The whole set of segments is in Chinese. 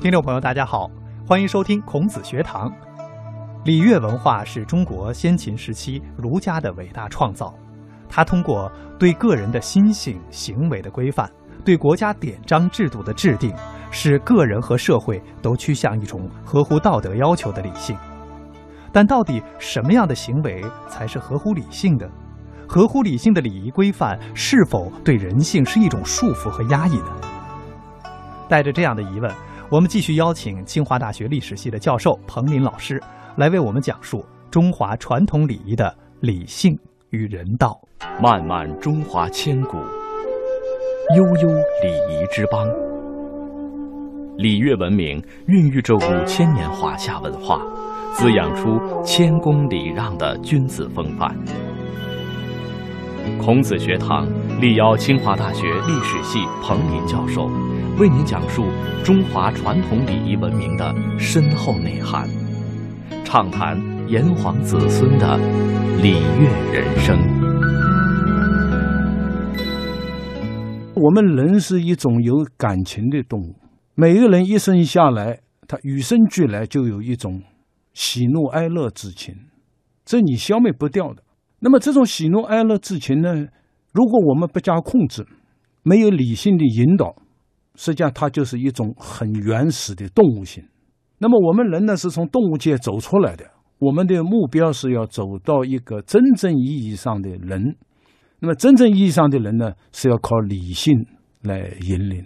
听众朋友，大家好，欢迎收听孔子学堂。礼乐文化是中国先秦时期儒家的伟大创造，它通过对个人的心性、行为的规范，对国家典章制度的制定，使个人和社会都趋向一种合乎道德要求的理性。但到底什么样的行为才是合乎理性的？合乎理性的礼仪规范是否对人性是一种束缚和压抑呢？带着这样的疑问，我们继续邀请清华大学历史系的教授彭林老师来为我们讲述中华传统礼仪的理性与人道。漫漫中华千古，悠悠礼仪之邦。礼乐文明孕育着五千年华夏文化，滋养出谦恭礼让的君子风范。孔子学堂力邀清华大学历史系彭林教授，为您讲述中华传统礼仪文明的深厚内涵，畅谈炎黄子孙的礼乐人生。我们人是一种有感情的动物，每个人一生下来，他与生俱来就有一种喜怒哀乐之情，这你消灭不掉的。那么这种喜怒哀乐之情呢？如果我们不加控制，没有理性的引导，实际上它就是一种很原始的动物性。那么我们人呢，是从动物界走出来的，我们的目标是要走到一个真正意义上的人。那么真正意义上的人呢，是要靠理性来引领。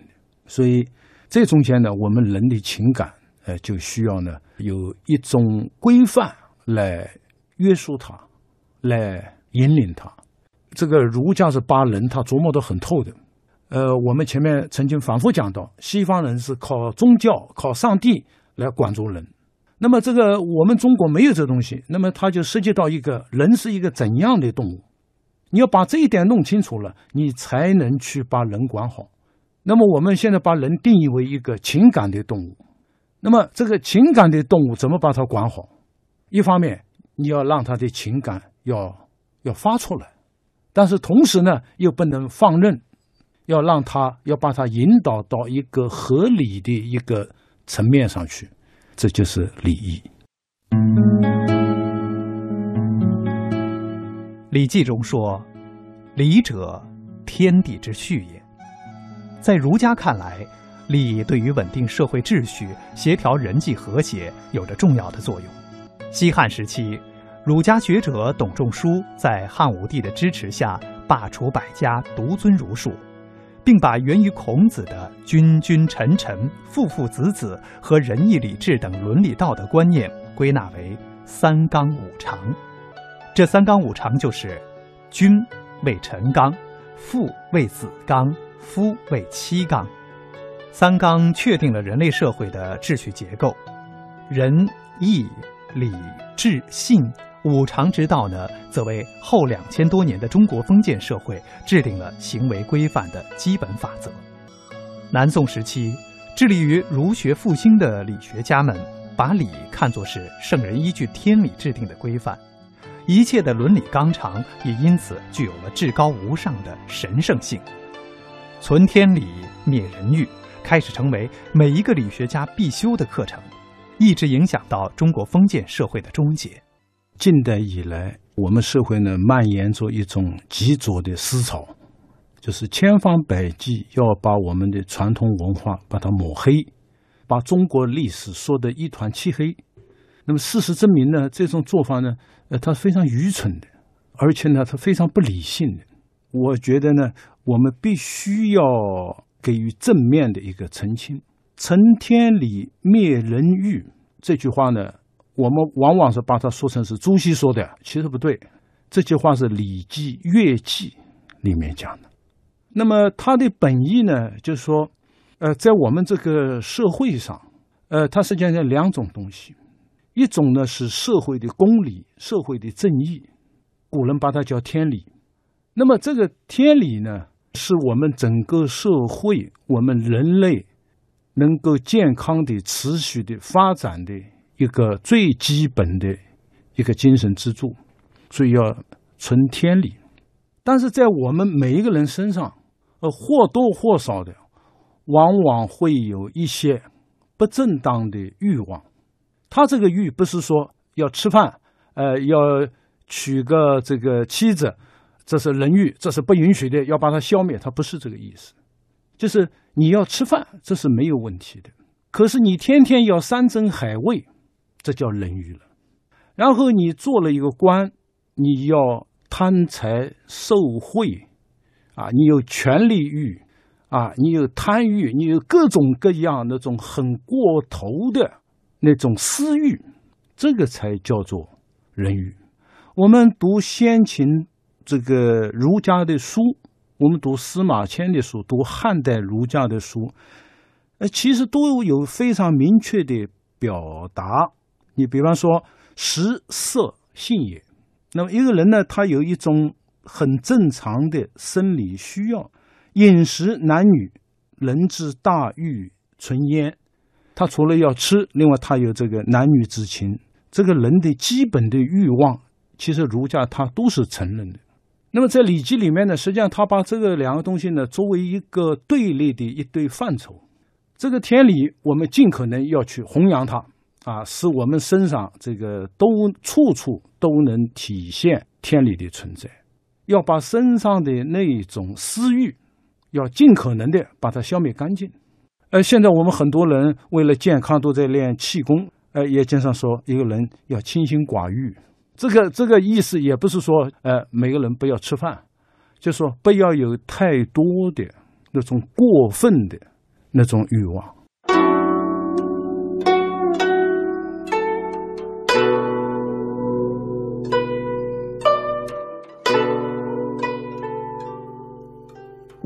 所以这中间呢，我们人的情感，呃，就需要呢有一种规范来约束它。来引领他，这个儒家是把人他琢磨得很透的。呃，我们前面曾经反复讲到，西方人是靠宗教、靠上帝来管住人。那么这个我们中国没有这东西，那么它就涉及到一个人是一个怎样的动物。你要把这一点弄清楚了，你才能去把人管好。那么我们现在把人定义为一个情感的动物，那么这个情感的动物怎么把它管好？一方面你要让他的情感。要要发出来，但是同时呢，又不能放任，要让他要把他引导到一个合理的一个层面上去，这就是礼仪。《礼记》中说：“礼者，天地之序也。”在儒家看来，礼对于稳定社会秩序、协调人际和谐有着重要的作用。西汉时期。儒家学者董仲舒在汉武帝的支持下罢黜百家，独尊儒术，并把源于孔子的“君君臣臣、父父子子”和仁义礼智等伦理道德观念归纳为“三纲五常”。这三纲五常就是：君为臣纲，父为子纲，夫为妻纲。三纲确定了人类社会的秩序结构，仁义礼智信。五常之道呢，则为后两千多年的中国封建社会制定了行为规范的基本法则。南宋时期，致力于儒学复兴的理学家们，把礼看作是圣人依据天理制定的规范，一切的伦理纲常也因此具有了至高无上的神圣性。存天理，灭人欲，开始成为每一个理学家必修的课程，一直影响到中国封建社会的终结。近代以来，我们社会呢蔓延着一种极左的思潮，就是千方百计要把我们的传统文化把它抹黑，把中国历史说得一团漆黑。那么事实证明呢，这种做法呢，呃，它非常愚蠢的，而且呢，它非常不理性的。我觉得呢，我们必须要给予正面的一个澄清。存天理，灭人欲，这句话呢。我们往往是把它说成是朱熹说的，其实不对。这句话是《礼记·乐记》里面讲的。那么它的本意呢，就是说，呃，在我们这个社会上，呃，它实际上是两种东西。一种呢是社会的公理、社会的正义，古人把它叫天理。那么这个天理呢，是我们整个社会、我们人类能够健康的、持续的发展的。一个最基本的一个精神支柱，所以要存天理。但是在我们每一个人身上，呃，或多或少的，往往会有一些不正当的欲望。他这个欲不是说要吃饭，呃，要娶个这个妻子，这是人欲，这是不允许的，要把它消灭。他不是这个意思，就是你要吃饭，这是没有问题的。可是你天天要山珍海味，这叫人欲了。然后你做了一个官，你要贪财受贿，啊，你有权力欲，啊，你有贪欲，你有各种各样那种很过头的那种私欲，这个才叫做人欲。我们读先秦这个儒家的书，我们读司马迁的书，读汉代儒家的书，呃，其实都有非常明确的表达。你比方说。食色性也。那么一个人呢，他有一种很正常的生理需要，饮食男女，人之大欲存焉。他除了要吃，另外他有这个男女之情，这个人的基本的欲望，其实儒家他都是承认的。那么在《礼记》里面呢，实际上他把这个两个东西呢，作为一个对立的一对范畴。这个天理，我们尽可能要去弘扬它。啊，使我们身上这个都处处都能体现天理的存在，要把身上的那种私欲，要尽可能的把它消灭干净。呃，现在我们很多人为了健康都在练气功，呃，也经常说一个人要清心寡欲。这个这个意思也不是说，呃，每个人不要吃饭，就说不要有太多的那种过分的那种欲望。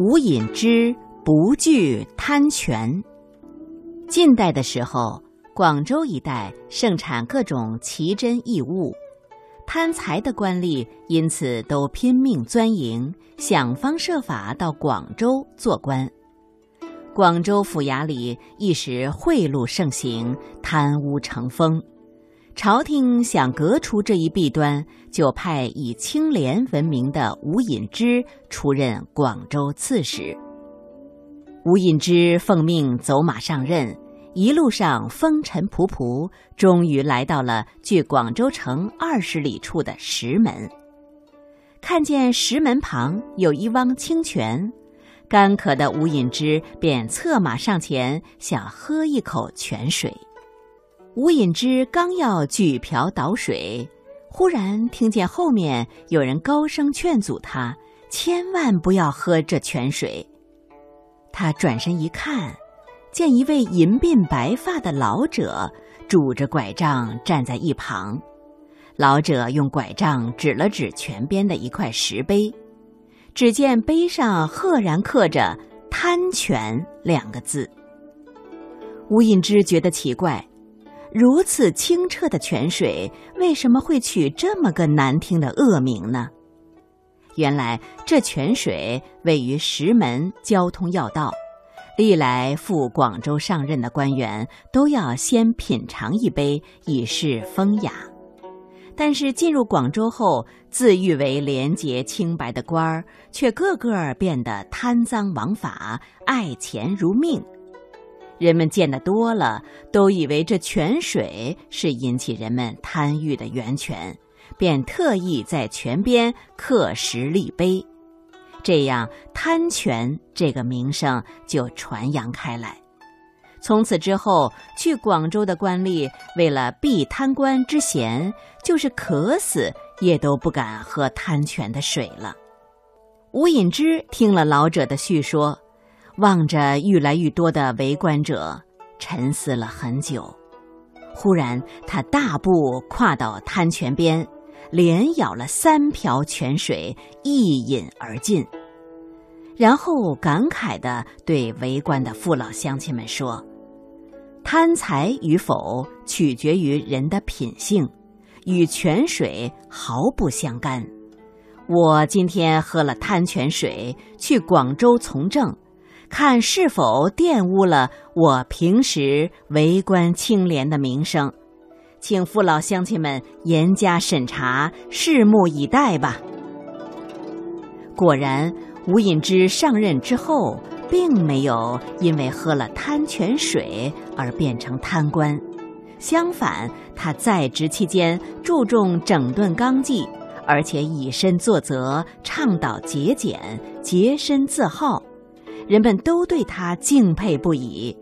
无隐之不惧贪权。近代的时候，广州一带盛产各种奇珍异物，贪财的官吏因此都拼命钻营，想方设法到广州做官。广州府衙里一时贿赂盛行，贪污成风。朝廷想革除这一弊端，就派以清廉闻名的吴隐之出任广州刺史。吴隐之奉命走马上任，一路上风尘仆仆，终于来到了距广州城二十里处的石门。看见石门旁有一汪清泉，干渴的吴隐之便策马上前，想喝一口泉水。吴隐之刚要举瓢倒水，忽然听见后面有人高声劝阻他，千万不要喝这泉水。他转身一看，见一位银鬓白发的老者拄着拐杖站在一旁。老者用拐杖指了指泉边的一块石碑，只见碑上赫然刻着“贪泉”两个字。吴隐之觉得奇怪。如此清澈的泉水，为什么会取这么个难听的恶名呢？原来这泉水位于石门交通要道，历来赴广州上任的官员都要先品尝一杯以示风雅。但是进入广州后，自誉为廉洁清白的官儿，却个个变得贪赃枉法，爱钱如命。人们见得多了，都以为这泉水是引起人们贪欲的源泉，便特意在泉边刻石立碑，这样贪泉这个名声就传扬开来。从此之后，去广州的官吏为了避贪官之嫌，就是渴死也都不敢喝贪泉的水了。吴隐之听了老者的叙说。望着愈来愈多的围观者，沉思了很久。忽然，他大步跨到滩泉边，连舀了三瓢泉水，一饮而尽。然后感慨地对围观的父老乡亲们说：“贪财与否，取决于人的品性，与泉水毫不相干。我今天喝了滩泉水，去广州从政。”看是否玷污了我平时为官清廉的名声，请父老乡亲们严加审查，拭目以待吧。果然，吴隐之上任之后，并没有因为喝了贪泉水而变成贪官，相反，他在职期间注重整顿纲纪，而且以身作则，倡导节俭、洁身自好，人们都对他敬佩不已。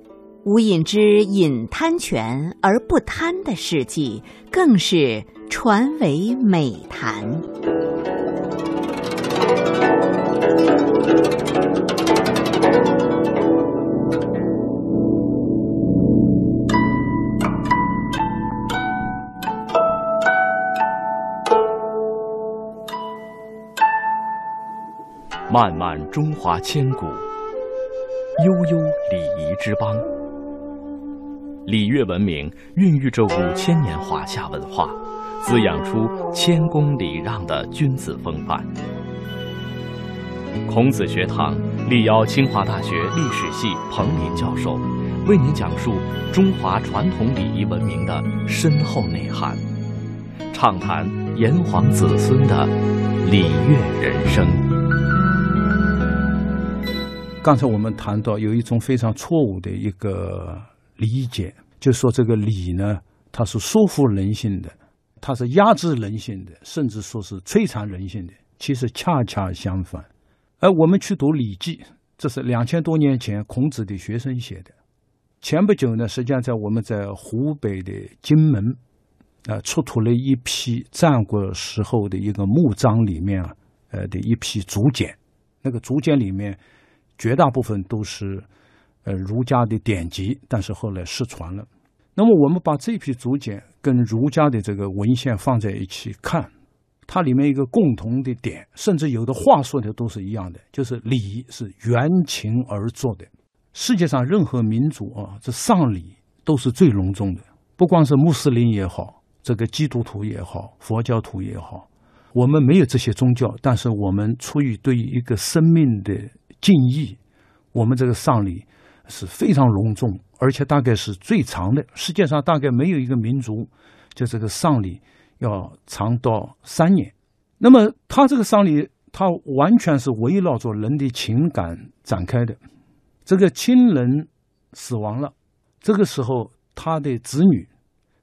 吴隐之饮贪泉而不贪的事迹，更是传为美谈。漫漫中华千古，悠悠礼仪之邦。礼乐文明孕育着五千年华夏文化，滋养出谦恭礼让的君子风范。孔子学堂力邀清华大学历史系彭林教授，为您讲述中华传统礼仪文明的深厚内涵，畅谈炎黄子孙的礼乐人生。刚才我们谈到有一种非常错误的一个。理解，就说这个礼呢，它是束缚人性的，它是压制人性的，甚至说是摧残人性的。其实恰恰相反。而我们去读《礼记》，这是两千多年前孔子的学生写的。前不久呢，实际上在我们在湖北的荆门，啊，出土了一批战国时候的一个墓葬里面啊，呃的一批竹简。那个竹简里面，绝大部分都是。呃，儒家的典籍，但是后来失传了。那么，我们把这批竹简跟儒家的这个文献放在一起看，它里面一个共同的点，甚至有的话说的都是一样的，就是礼是原情而作的。世界上任何民族啊，这丧礼都是最隆重的，不光是穆斯林也好，这个基督徒也好，佛教徒也好，我们没有这些宗教，但是我们出于对一个生命的敬意，我们这个丧礼。是非常隆重，而且大概是最长的。世界上大概没有一个民族，就这个丧礼要长到三年。那么他这个丧礼，他完全是围绕着人的情感展开的。这个亲人死亡了，这个时候他的子女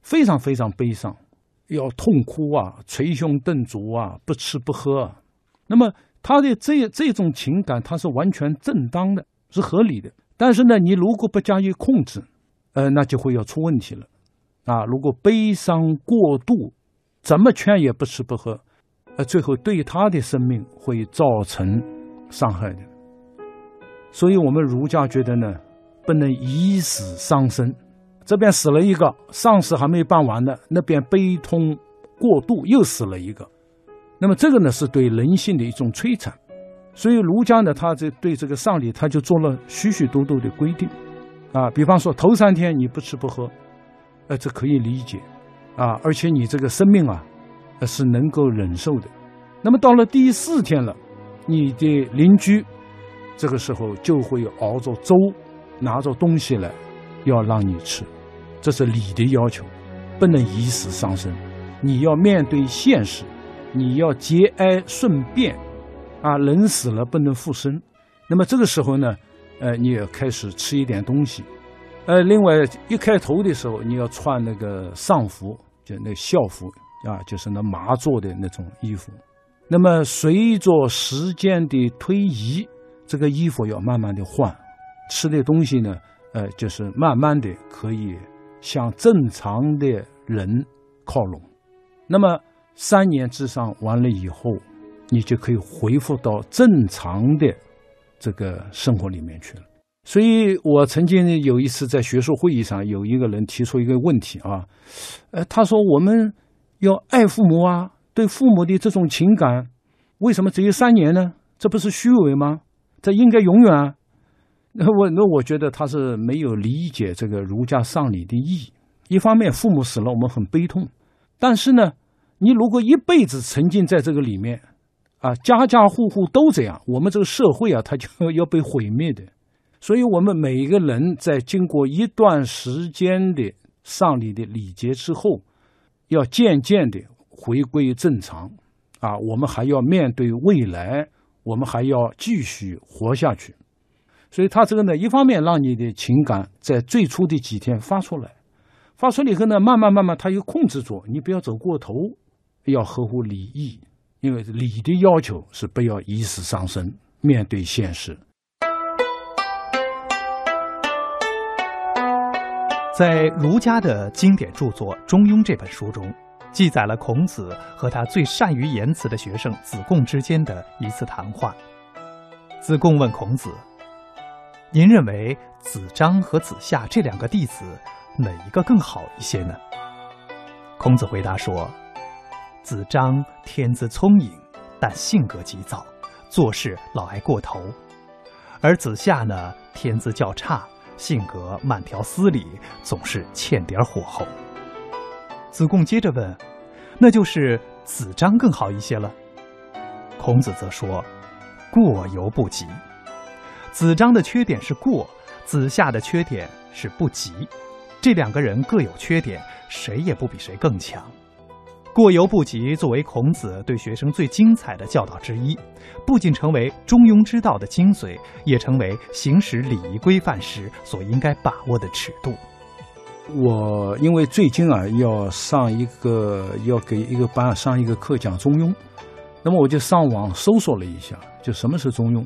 非常非常悲伤，要痛哭啊，捶胸顿足啊，不吃不喝。啊那么他的这这种情感，他是完全正当的，是合理的。但是呢，你如果不加以控制，呃，那就会要出问题了，啊，如果悲伤过度，怎么劝也不吃不喝，呃，最后对他的生命会造成伤害的。所以我们儒家觉得呢，不能以死伤生，这边死了一个，丧事还没办完呢，那边悲痛过度又死了一个，那么这个呢，是对人性的一种摧残。所以儒家呢，他这对这个丧礼，他就做了许许多多的规定，啊，比方说头三天你不吃不喝，呃，这可以理解，啊，而且你这个生命啊，是能够忍受的。那么到了第四天了，你的邻居这个时候就会熬着粥，拿着东西来要让你吃，这是礼的要求，不能以死伤生，你要面对现实，你要节哀顺变。啊，人死了不能复生，那么这个时候呢，呃，你要开始吃一点东西，呃，另外一开头的时候你要穿那个丧服，就那校服啊，就是那麻做的那种衣服。那么随着时间的推移，这个衣服要慢慢的换，吃的东西呢，呃，就是慢慢的可以向正常的人靠拢。那么三年之上完了以后。你就可以恢复到正常的这个生活里面去了。所以我曾经有一次在学术会议上，有一个人提出一个问题啊，呃，他说我们要爱父母啊，对父母的这种情感，为什么只有三年呢？这不是虚伪吗？这应该永远。那我那我觉得他是没有理解这个儒家丧礼的意义。一方面，父母死了，我们很悲痛；但是呢，你如果一辈子沉浸在这个里面，啊，家家户户都这样，我们这个社会啊，它就要被毁灭的。所以，我们每一个人在经过一段时间的丧礼的礼节之后，要渐渐的回归正常。啊，我们还要面对未来，我们还要继续活下去。所以他这个呢，一方面让你的情感在最初的几天发出来，发出来以后呢，慢慢慢慢他又控制住，你不要走过头，要合乎礼义，因为礼的要求是不要以死伤身，面对现实。在儒家的经典著作《中庸》这本书中，记载了孔子和他最善于言辞的学生子贡之间的一次谈话。子贡问孔子：“您认为子张和子夏这两个弟子哪一个更好一些呢？”孔子回答说：“子张天资聪颖，但性格急躁，做事老爱过头；而子夏呢，天资较差。”性格慢条斯理，总是欠点火候。子贡接着问：“那就是子张更好一些了？”孔子则说：“过犹不及。子张的缺点是过，子夏的缺点是不及。这两个人各有缺点，谁也不比谁更强。”过犹不及，作为孔子对学生最精彩的教导之一，不仅成为中庸之道的精髓，也成为行使礼仪规范时所应该把握的尺度。我因为最近啊要上一个要给一个班上一个课讲中庸，那么我就上网搜索了一下，就什么是中庸，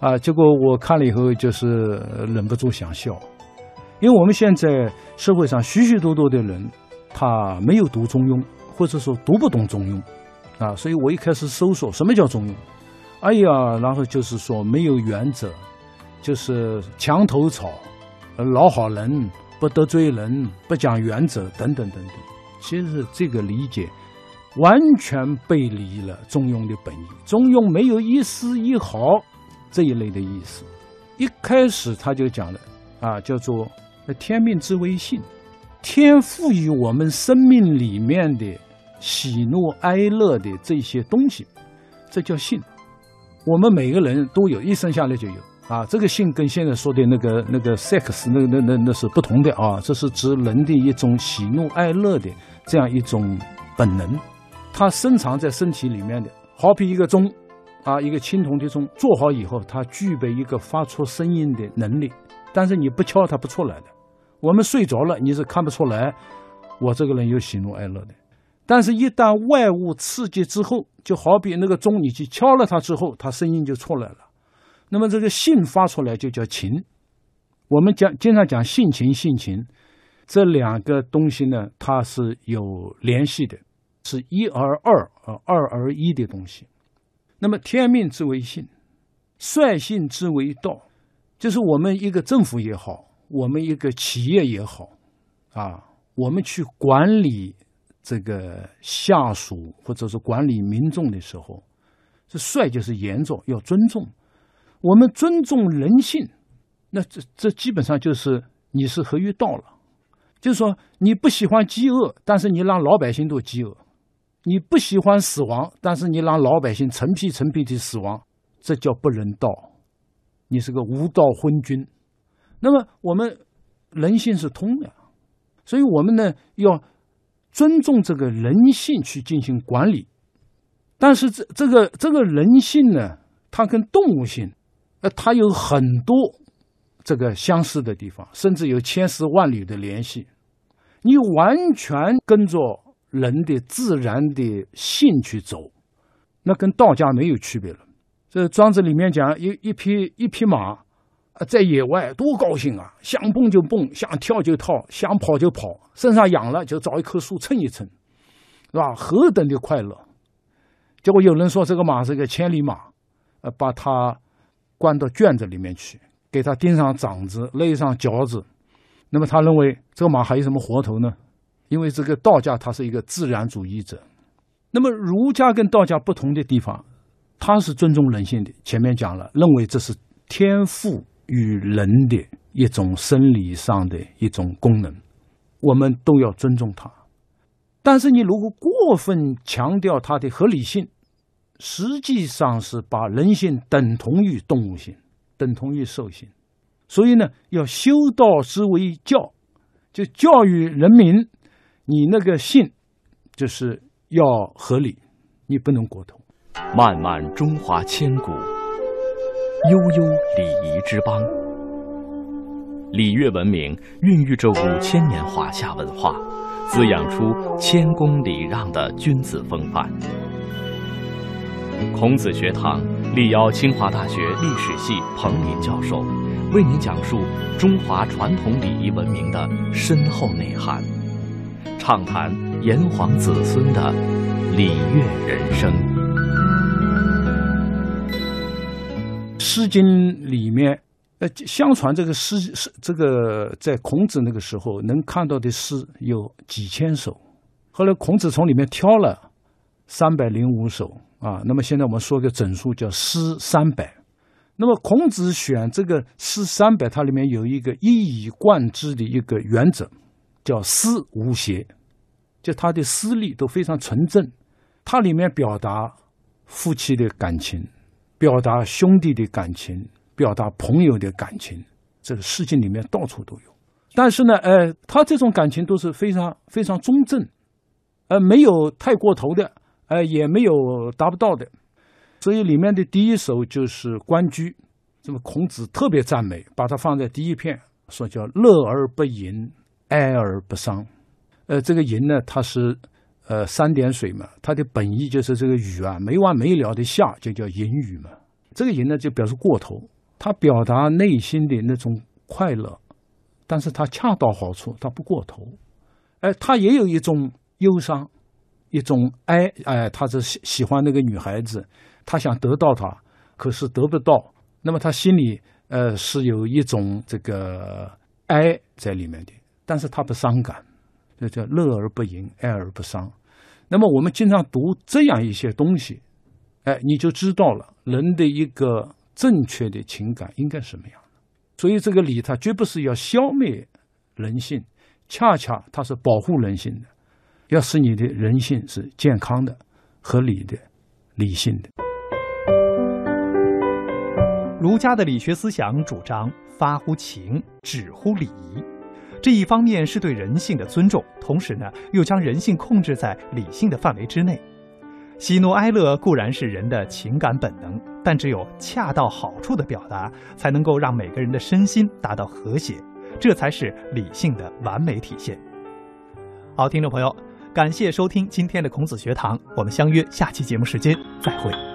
啊，结果我看了以后就是忍不住想笑，因为我们现在社会上许许多多的人，他没有读中庸。或者说读不懂中庸，啊，所以我一开始搜索什么叫中庸，哎呀，然后就是说没有原则，就是墙头草，老好人，不得罪人，不讲原则等等等等。其实这个理解完全背离了中庸的本意。中庸没有一丝一毫这一类的意思。一开始他就讲了啊，叫做天命之谓性。天赋予我们生命里面的喜怒哀乐的这些东西，这叫性。我们每个人都有，一生下来就有啊。这个性跟现在说的那个那个 sex 那那那那是不同的啊。这是指人的一种喜怒哀乐的这样一种本能，它深藏在身体里面的。好比一个钟啊，一个青铜的钟，做好以后，它具备一个发出声音的能力，但是你不敲它不出来的。我们睡着了，你是看不出来，我这个人有喜怒哀乐的。但是，一旦外物刺激之后，就好比那个钟，你去敲了它之后，它声音就出来了。那么，这个性发出来就叫情。我们讲经常讲性情，性情这两个东西呢，它是有联系的，是一而二，呃，二而一的东西。那么，天命之为性，率性之为道，就是我们一个政府也好。我们一个企业也好，啊，我们去管理这个下属或者是管理民众的时候，这率就是严重要尊重。我们尊重人性，那这这基本上就是你是合于道了。就是说，你不喜欢饥饿，但是你让老百姓都饥饿；你不喜欢死亡，但是你让老百姓成批成批的死亡，这叫不人道。你是个无道昏君。那么我们人性是通的，所以我们呢要尊重这个人性去进行管理。但是这这个这个人性呢，它跟动物性，呃，它有很多这个相似的地方，甚至有千丝万缕的联系。你完全跟着人的自然的性去走，那跟道家没有区别了。这庄子里面讲，一一匹一匹马。啊，在野外多高兴啊！想蹦就蹦，想跳就跳，想跑就跑，身上痒了就找一棵树蹭一蹭，是吧？何等的快乐！结果有人说这个马是个千里马，呃，把它关到圈子里面去，给它钉上掌子，勒上脚子。那么他认为这个马还有什么活头呢？因为这个道家他是一个自然主义者。那么儒家跟道家不同的地方，他是尊重人性的。前面讲了，认为这是天赋。与人的一种生理上的一种功能，我们都要尊重它。但是你如果过分强调它的合理性，实际上是把人性等同于动物性，等同于兽性。所以呢，要修道之为教，就教育人民，你那个性就是要合理，你不能过头。漫漫中华千古。悠悠礼仪之邦。礼乐文明孕育着五千年华夏文化，滋养出谦恭礼让的君子风范。孔子学堂力邀清华大学历史系彭林教授，为您讲述中华传统礼仪文明的深厚内涵，畅谈炎黄子孙的礼乐人生。《诗经》里面，呃，相传这个诗是这个在孔子那个时候能看到的诗有几千首，后来孔子从里面挑了三百零五首啊。那么现在我们说个整数叫诗三百。那么孔子选这个诗三百，它里面有一个一以贯之的一个原则，叫诗无邪，就他的诗力都非常纯正，它里面表达夫妻的感情。表达兄弟的感情，表达朋友的感情，这个世界里面到处都有。但是呢，呃，他这种感情都是非常非常中正，呃，没有太过头的，呃，也没有达不到的。所以里面的第一首就是《关雎》，这么孔子特别赞美，把它放在第一篇，说叫乐而不淫，哀而不伤。呃，这个淫呢，它是。呃，三点水嘛，它的本意就是这个雨啊，没完没了的下，就叫淫雨嘛。这个淫呢，就表示过头，它表达内心的那种快乐，但是它恰到好处，它不过头。哎，他也有一种忧伤，一种哀，哎，他是喜喜欢那个女孩子，他想得到她，可是得不到，那么他心里呃是有一种这个哀在里面的，但是他不伤感。这叫乐而不淫，哀而不伤。那么我们经常读这样一些东西，哎，你就知道了人的一个正确的情感应该什么样。所以这个礼，它绝不是要消灭人性，恰恰它是保护人性的，要使你的人性是健康的、合理的、理性的。儒家的理学思想主张发乎情，止乎礼。这一方面是对人性的尊重，同时呢，又将人性控制在理性的范围之内。喜怒哀乐固然是人的情感本能，但只有恰到好处的表达，才能够让每个人的身心达到和谐，这才是理性的完美体现。好，听众朋友，感谢收听今天的孔子学堂，我们相约下期节目时间再会。